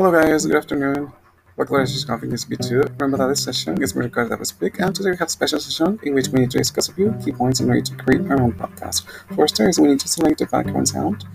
Hello guys, good afternoon. Welcome to this coffee news B2. Remember that this session is recorded that we speak and today we have a special session in which we need to discuss a few key points in order to create our own podcast. First is we need to select the background sound.